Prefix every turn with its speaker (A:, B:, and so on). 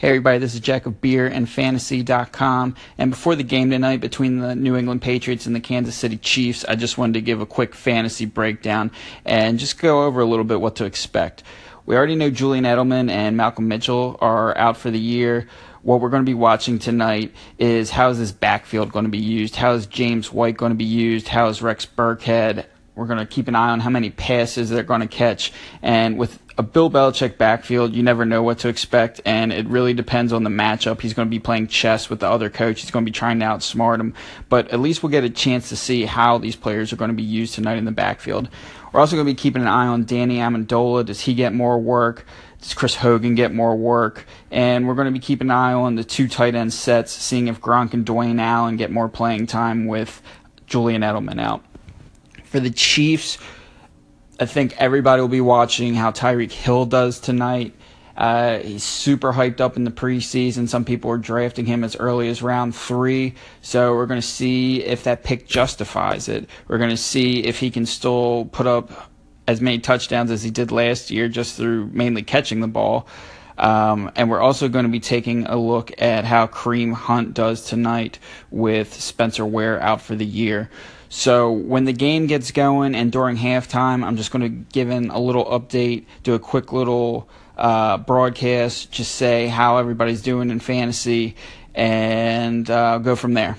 A: Hey everybody, this is Jack of Beer and Fantasy.com. And before the game tonight between the New England Patriots and the Kansas City Chiefs, I just wanted to give a quick fantasy breakdown and just go over a little bit what to expect. We already know Julian Edelman and Malcolm Mitchell are out for the year. What we're going to be watching tonight is how is this backfield going to be used? How is James White going to be used? How is Rex Burkhead? We're going to keep an eye on how many passes they're going to catch. And with a Bill Belichick backfield, you never know what to expect, and it really depends on the matchup. He's going to be playing chess with the other coach. He's going to be trying to outsmart him, but at least we'll get a chance to see how these players are going to be used tonight in the backfield. We're also going to be keeping an eye on Danny Amendola. Does he get more work? Does Chris Hogan get more work? And we're going to be keeping an eye on the two tight end sets, seeing if Gronk and Dwayne Allen get more playing time with Julian Edelman out. For the Chiefs, I think everybody will be watching how Tyreek Hill does tonight. Uh, he's super hyped up in the preseason. Some people are drafting him as early as round three. So we're going to see if that pick justifies it. We're going to see if he can still put up as many touchdowns as he did last year just through mainly catching the ball. Um, and we're also going to be taking a look at how Kareem Hunt does tonight with Spencer Ware out for the year. So when the game gets going and during halftime, I'm just going to give in a little update, do a quick little uh, broadcast, just say how everybody's doing in fantasy, and uh, go from there.